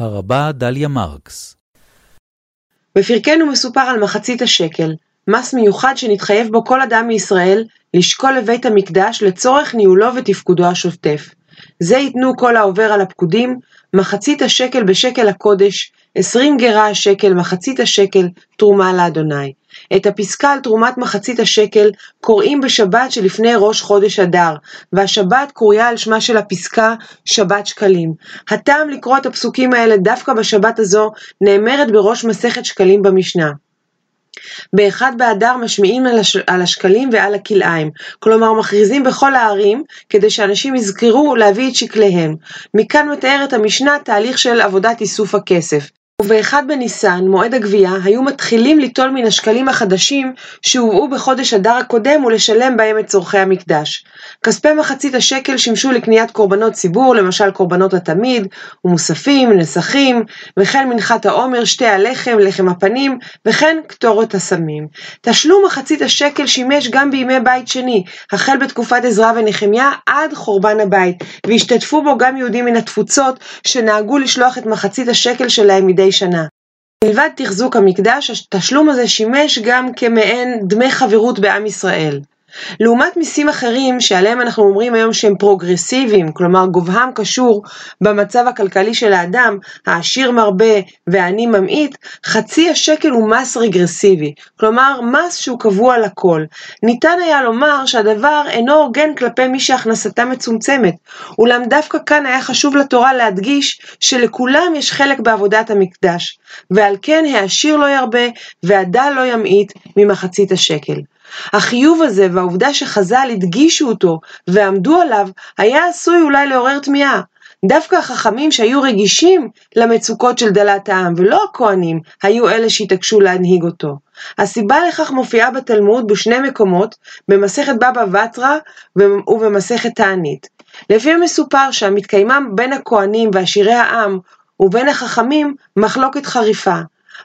הרבה דליה מרקס בפרקנו מסופר על מחצית השקל, מס מיוחד שנתחייב בו כל אדם מישראל לשקול לבית המקדש לצורך ניהולו ותפקודו השוטף. זה ייתנו כל העובר על הפקודים, מחצית השקל בשקל הקודש, עשרים גרה השקל, מחצית השקל, תרומה לאדוני. את הפסקה על תרומת מחצית השקל קוראים בשבת שלפני ראש חודש אדר, והשבת קרויה על שמה של הפסקה שבת שקלים. הטעם לקרוא את הפסוקים האלה דווקא בשבת הזו נאמרת בראש מסכת שקלים במשנה. באחד באדר משמיעים על, הש... על השקלים ועל הכלאיים, כלומר מכריזים בכל הערים כדי שאנשים יזכרו להביא את שקליהם. מכאן מתארת המשנה תהליך של עבודת איסוף הכסף. ובאחד בניסן, מועד הגבייה, היו מתחילים ליטול מן השקלים החדשים שהובאו בחודש אדר הקודם ולשלם בהם את צורכי המקדש. כספי מחצית השקל שימשו לקניית קורבנות ציבור, למשל קורבנות התמיד, ומוספים, נסכים, וכן מנחת העומר, שתי הלחם, לחם הפנים, וכן קטורת הסמים. תשלום מחצית השקל שימש גם בימי בית שני, החל בתקופת עזרא ונחמיה עד חורבן הבית, והשתתפו בו גם יהודים מן התפוצות, שנהגו לשלוח את מחצית השקל שלהם מדי שנה. מלבד תחזוק המקדש, התשלום הזה שימש גם כמעין דמי חברות בעם ישראל. לעומת מיסים אחרים שעליהם אנחנו אומרים היום שהם פרוגרסיביים, כלומר גובהם קשור במצב הכלכלי של האדם, העשיר מרבה והעני ממעיט, חצי השקל הוא מס רגרסיבי, כלומר מס שהוא קבוע לכל. ניתן היה לומר שהדבר אינו הוגן כלפי מי שהכנסתם מצומצמת, אולם דווקא כאן היה חשוב לתורה להדגיש שלכולם יש חלק בעבודת המקדש, ועל כן העשיר לא ירבה והדל לא ימעיט ממחצית השקל. החיוב הזה והעובדה שחז"ל הדגישו אותו ועמדו עליו, היה עשוי אולי לעורר תמיהה. דווקא החכמים שהיו רגישים למצוקות של דלת העם, ולא הכהנים, היו אלה שהתעקשו להנהיג אותו. הסיבה לכך מופיעה בתלמוד בשני מקומות, במסכת בבא בתרא ובמסכת תענית. לפי מסופר שם מתקיימה בין הכהנים ועשירי העם ובין החכמים מחלוקת חריפה.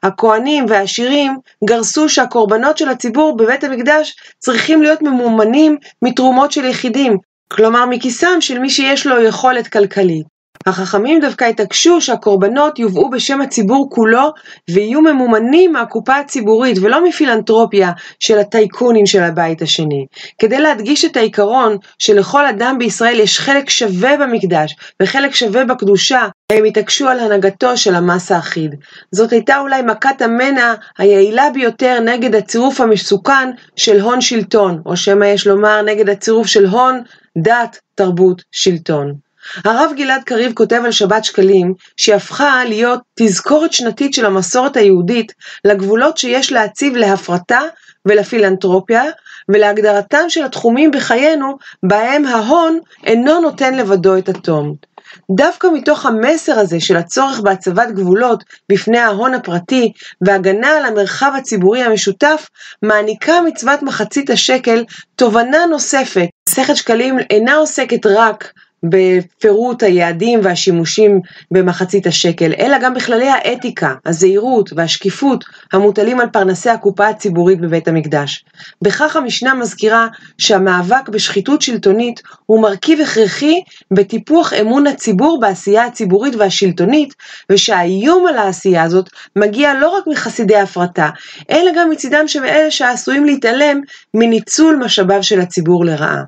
הכהנים והעשירים גרסו שהקורבנות של הציבור בבית המקדש צריכים להיות ממומנים מתרומות של יחידים, כלומר מכיסם של מי שיש לו יכולת כלכלית. החכמים דווקא התעקשו שהקורבנות יובאו בשם הציבור כולו ויהיו ממומנים מהקופה הציבורית ולא מפילנטרופיה של הטייקונים של הבית השני. כדי להדגיש את העיקרון שלכל אדם בישראל יש חלק שווה במקדש וחלק שווה בקדושה, הם התעקשו על הנהגתו של המס האחיד. זאת הייתה אולי מכת המנע היעילה ביותר נגד הצירוף המסוכן של הון שלטון, או שמא יש לומר נגד הצירוף של הון, דת, תרבות, שלטון. הרב גלעד קריב כותב על שבת שקלים, שהיא הפכה להיות תזכורת שנתית של המסורת היהודית לגבולות שיש להציב להפרטה ולפילנטרופיה, ולהגדרתם של התחומים בחיינו, בהם ההון אינו נותן לבדו את התום. דווקא מתוך המסר הזה של הצורך בהצבת גבולות בפני ההון הפרטי והגנה על המרחב הציבורי המשותף, מעניקה מצוות מחצית השקל תובנה נוספת. מסכת שקלים אינה עוסקת רק בפירוט היעדים והשימושים במחצית השקל, אלא גם בכללי האתיקה, הזהירות והשקיפות המוטלים על פרנסי הקופה הציבורית בבית המקדש. בכך המשנה מזכירה שהמאבק בשחיתות שלטונית הוא מרכיב הכרחי בטיפוח אמון הציבור בעשייה הציבורית והשלטונית, ושהאיום על העשייה הזאת מגיע לא רק מחסידי הפרטה, אלא גם מצידם של אלה שעשויים להתעלם מניצול משאביו של הציבור לרעה.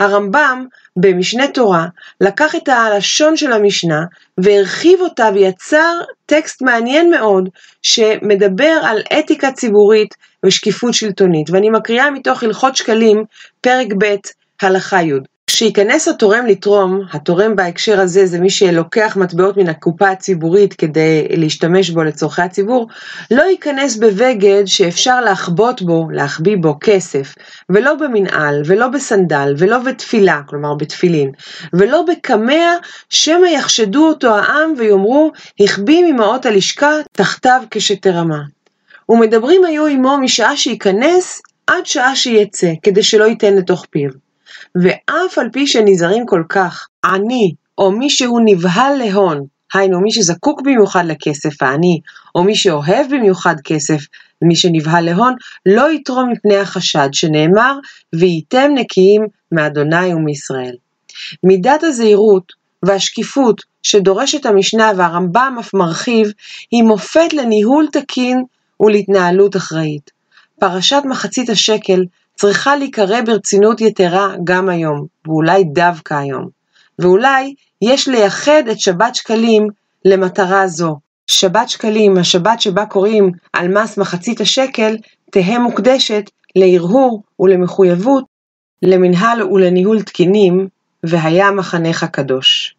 הרמב"ם במשנה תורה לקח את הלשון של המשנה והרחיב אותה ויצר טקסט מעניין מאוד שמדבר על אתיקה ציבורית ושקיפות שלטונית. ואני מקריאה מתוך הלכות שקלים פרק ב' הלכה י' כשייכנס התורם לתרום, התורם בהקשר הזה זה מי שלוקח מטבעות מן הקופה הציבורית כדי להשתמש בו לצורכי הציבור, לא ייכנס בבגד שאפשר להחבוט בו, להחביא בו כסף, ולא במנעל, ולא בסנדל, ולא בתפילה, כלומר בתפילין, ולא בקמע, שמא יחשדו אותו העם ויאמרו, החביא ממעות הלשכה תחתיו כשתרמה. ומדברים היו עמו משעה שייכנס עד שעה שיצא, כדי שלא ייתן לתוך פיו. ואף על פי שנזהרים כל כך, עני, או מי שהוא נבהל להון, היינו מי שזקוק במיוחד לכסף העני, או מי שאוהב במיוחד כסף, ומי שנבהל להון, לא יתרום מפני החשד, שנאמר, וייתם נקיים מאדוני ומישראל. מידת הזהירות והשקיפות שדורשת המשנה והרמב"ם אף מרחיב, היא מופת לניהול תקין ולהתנהלות אחראית. פרשת מחצית השקל צריכה להיקרא ברצינות יתרה גם היום, ואולי דווקא היום. ואולי יש לייחד את שבת שקלים למטרה זו. שבת שקלים, השבת שבה קוראים על מס מחצית השקל, תהא מוקדשת להרהור ולמחויבות, למנהל ולניהול תקינים, והיה מחנך קדוש.